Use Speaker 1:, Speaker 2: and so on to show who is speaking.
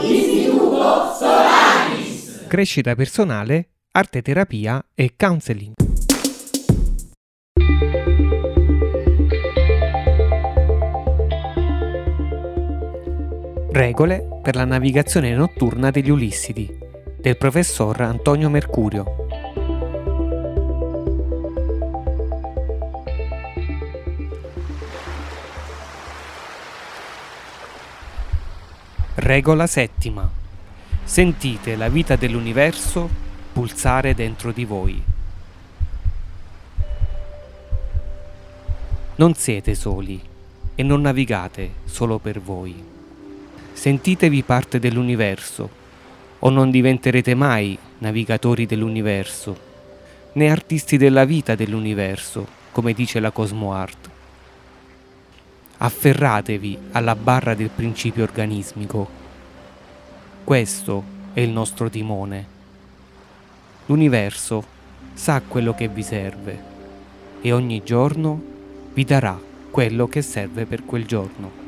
Speaker 1: Istituto Solaris. Crescita personale, arte terapia e counseling. Regole per la navigazione notturna degli Ulissidi del professor Antonio Mercurio. Regola settima. Sentite la vita dell'universo pulsare dentro di voi. Non siete soli e non navigate solo per voi. Sentitevi parte dell'universo o non diventerete mai navigatori dell'universo, né artisti della vita dell'universo, come dice la Cosmo Art. Afferratevi alla barra del principio organismico. Questo è il nostro timone. L'universo sa quello che vi serve e ogni giorno vi darà quello che serve per quel giorno.